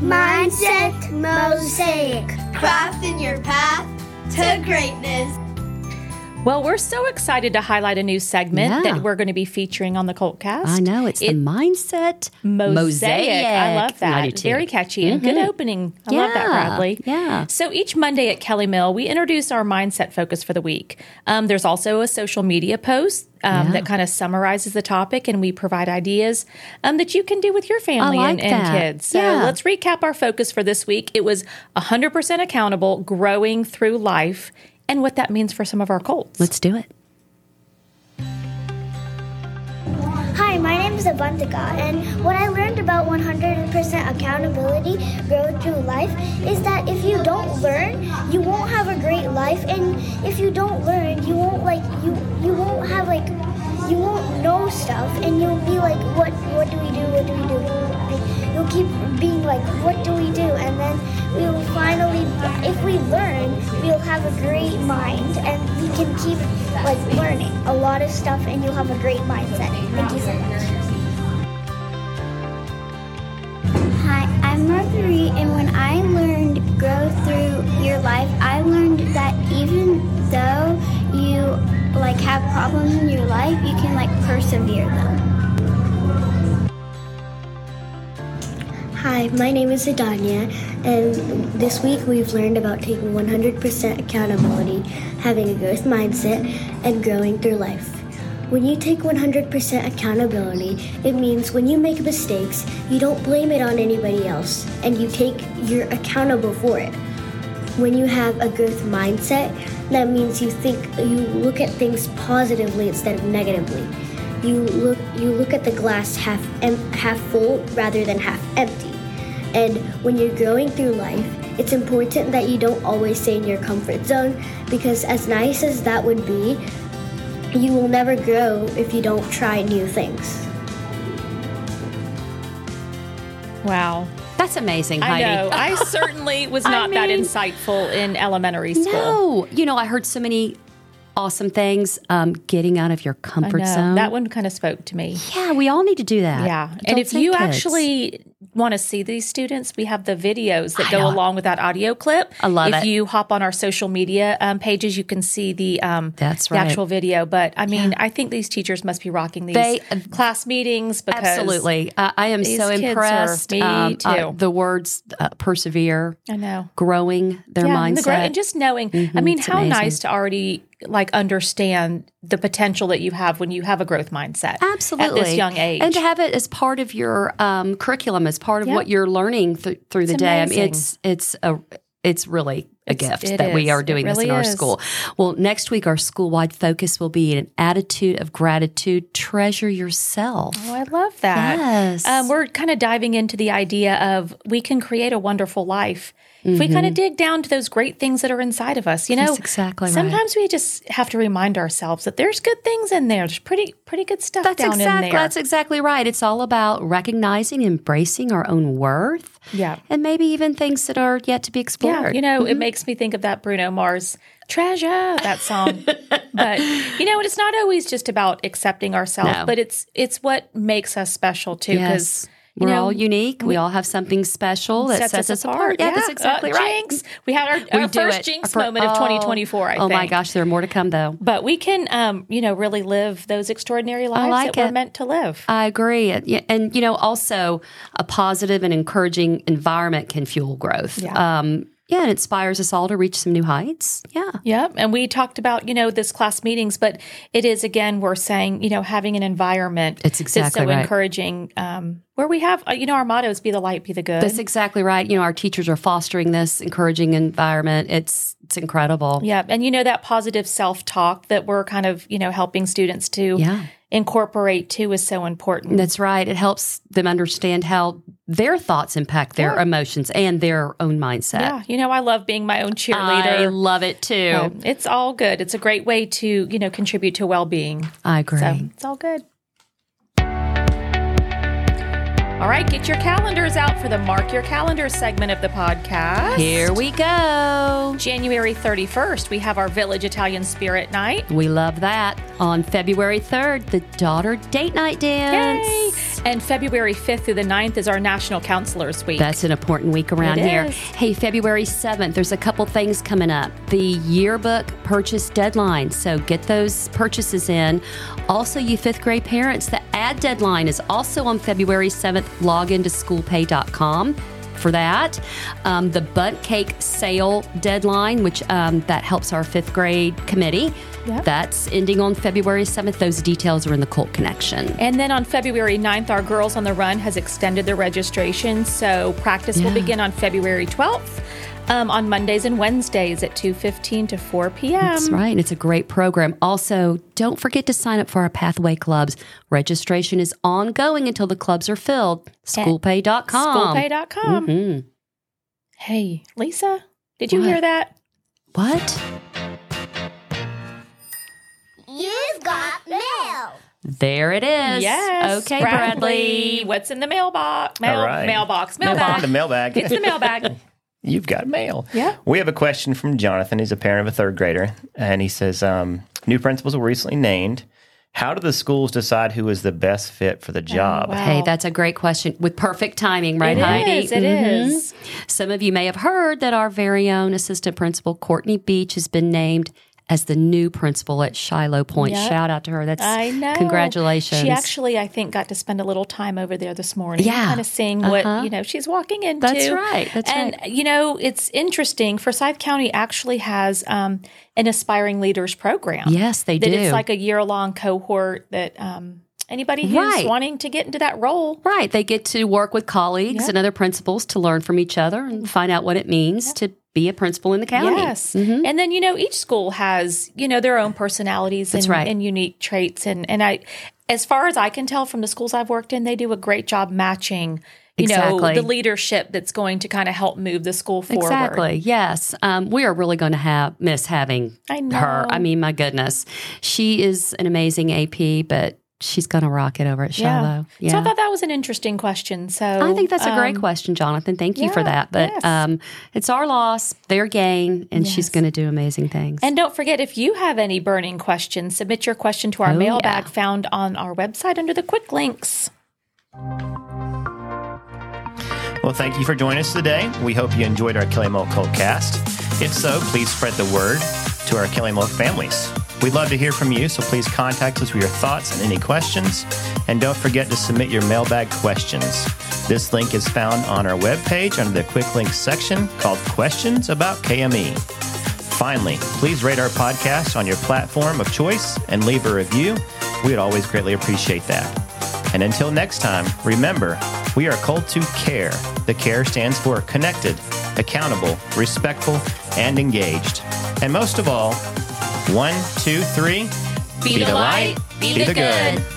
Mindset Mosaic. Crafting your path to greatness. Well, we're so excited to highlight a new segment Yeah. that we're going to be featuring on the Colt Cast. I know it's the mindset Mosaic. I love that. Very catchy and good opening. I love that, Bradley. yeah. So each Monday at Kelly Mill, we introduce our mindset focus for the week. Um, there's also a social media post um, Yeah. that kind of summarizes the topic, and we provide ideas um, that you can do with your family like and, and kids. So Yeah. let's recap our focus for this week. It was 100% accountable, growing through life, and what that means for some of our Colts. Let's do it. Hi, my name is Avantika, and what I learned about 100% accountability, grow through life, is that if you don't learn, you won't have a great life, and if you don't learn, you won't like you you won't have like you won't know stuff, and you'll be like, you'll keep being like, what do we do? And then we will finally, if we learn, we'll have a great mind, and we can keep like learning a lot of stuff, and you'll have a great mindset. Thank you so much. Hi, I'm Marguerite, and when I learned grow through your life, I learned that even though you like have problems in your life, you can like persevere them. Hi, my name is Adanya, and this week we've learned about taking 100% accountability, having a growth mindset, and growing through life. When you take 100% accountability, it means when you make mistakes, you don't blame it on anybody else, and you take you're accountable for it. When you have a growth mindset, that means you think you look at things positively instead of negatively. You look you look at the glass half em- half full rather than half empty. And when you're growing through life, it's important that you don't always stay in your comfort zone because as nice as that would be, you will never grow if you don't try new things. Wow. That's amazing, I Heidi. know. I certainly was I not that insightful in elementary school. No, you know, I heard so many awesome things. Um, getting out of your comfort zone. That one kind of spoke to me. Yeah, we all need to do that. Yeah. and Adults if you kids. actually want to see these students, we have the videos that I go know. along with that audio clip. I love if it. you hop on our social media um, pages, you can see the um, That's the actual video. But I mean, I think these teachers must be rocking these They- class meetings because Absolutely. Uh, I am so kids are- impressed. me um, uh, the words uh, persevere, I know. growing their yeah, and, the mindset. gro- and just knowing. I Mhm, mean, how amazing. nice to already like understand the potential that you have when you have a growth mindset Absolutely. at this young age. And to have it as part of your um, curriculum, as part of what you're learning th- through the It's day. I mean, amazing. it's it's a it's really a It's- gift that we are doing this in our is. school. Well, next week our school wide focus will be an attitude of gratitude. Treasure yourself. Oh, I love that. Yes. Um, we're kind of diving into the idea of we can create a wonderful life if we kind of dig down to those great things that are inside of us. You know, Mm-hmm. That's exactly right. sometimes we just have to remind ourselves that there's good things in there. There's pretty pretty good stuff That's down exactly in there. that's exactly right. It's all about recognizing, embracing our own worth, yeah. and maybe even things that are yet to be explored. Yeah, you know, Mm-hmm. it makes me think of that Bruno Mars treasure that song. but you know, it's not always just about accepting ourselves, No. but it's it's what makes us special too. Because yes. We're all unique. We, all have something special that sets, us apart. Yeah, that's exactly Uh, right. Jinx. We had our, We our first it. jinx Our moment of oh, 2024, I oh think. my gosh, there are more to come though. But we can, um, you know, really live those extraordinary lives like that we're it. meant to live. I agree. And- And, you know, also a positive and encouraging environment can fuel growth. Yeah. Um, yeah, it inspires us all to reach some new heights. Yeah. Yeah. And we talked about, you know, this class meetings, but it is, again, we're saying, you know, having an environment It's that's exactly so right. encouraging, um, where we have, uh, you know, our motto is be the light, be the good. That's exactly right. You know, our teachers are fostering this encouraging environment. It's it's incredible. Yeah. And you know, that positive self talk that we're kind of, you know, helping students to Yeah. incorporate too is so important. That's right. It helps them understand how their thoughts impact their Yeah. emotions and their own mindset. yeah. You know, I love being my own cheerleader. I love it too. Um, it's all good. It's a great way to, you know, contribute to well being. I agree. So it's all good. All right, get your calendars out for the Mark Your Calendar segment of the podcast. Here we go. January 31st, we have our Village Italian Spirit Night. We love that. On February 3rd, the daughter date night dance. Yay! And February 5th through the 9th is our National Counselors Week. That's an important week around It here. is. Hey, February 7th, there's a couple things coming up. The yearbook purchase deadline. So get those purchases in. Also, you fifth grade parents, the ad deadline is also on February 7th. Log into schoolpay.com for that. Um, the bunt cake sale deadline, which um, that helps our fifth grade committee. Yep. That's ending on February 7th. Those details are in the Colt Connection. And then on February 9th, our Girls on the Run has extended their registration. So practice will begin on February 12th um, on Mondays and Wednesdays at 2.15 to 4 p.m. That's right. And it's a great program. Also, don't forget to sign up for our Pathway Clubs. Registration is ongoing until the clubs are filled. Schoolpay.com. Schoolpay.com. Mhm. Hey, Lisa, did you What? hear that? What? You've got mail. There it is. Yes. Okay, Bradley. What's in the mailbox? Mail, All right. Mailbox. Mailbag. Mailbag. The mailbag. It's the mailbag. You've got mail. Yeah. We have a question from Jonathan. He's a parent of a third grader. And he says um, New principals were recently named. How do the schools decide who is the best fit for the job? Oh, wow. Hey, that's a great question with perfect timing, right, It Heidi? is, it Mhm. is. Some of you may have heard that our very own assistant principal, Courtney Beach, has been named as the new principal at Shiloh Point. Yep. Shout out to her. That's I know. Congratulations. She actually, I think, got to spend a little time over there this morning. Yeah. Kind of seeing what, Uh-huh. you know, she's walking into. That's right. That's and, right. you know, it's interesting. Forsyth County actually has um, an aspiring leaders program. Yes, they that do. It's like a year long cohort that um, anybody who's Right. wanting to get into that role. Right. They get to work with colleagues Yep. and other principals to learn from each other and find out what it means to be a principal in the county. Yes. Mhm. And then, you know, each school has, you know, their own personalities and, right. and unique traits. And, and I, as far as I can tell from the schools I've worked in, they do a great job matching, you know, the leadership that's going to kind of help move the school forward. Exactly. Yes. Um, we are really going to have miss having I her. I mean, my goodness, she is an amazing AP, but she's going to rock it over at Yeah. Shiloh. Yeah. So I thought that was an interesting question. So I think that's a great um, question, Jonathan. Thank you for that. But yes. um, it's our loss, their gain, and she's going to do amazing things. And don't forget, if you have any burning questions, submit your question to our Oh, mailbag yeah. found on our website under the quick links. Well, thank you for joining us today. We hope you enjoyed our Kelly Mill Colt Cast. If so, please spread the word to our Kelly Mill families. We'd love to hear from you, so please contact us with your thoughts and any questions. And don't forget to submit your mailbag questions. This link is found on our webpage under the Quick Links section called Questions About KME. Finally, please rate our podcast on your platform of choice and leave a review. We would always greatly appreciate that. And until next time, remember, we are called to care. The care stands for connected, accountable, respectful, and engaged. And most of all, one, two, three, Be the light, be the good.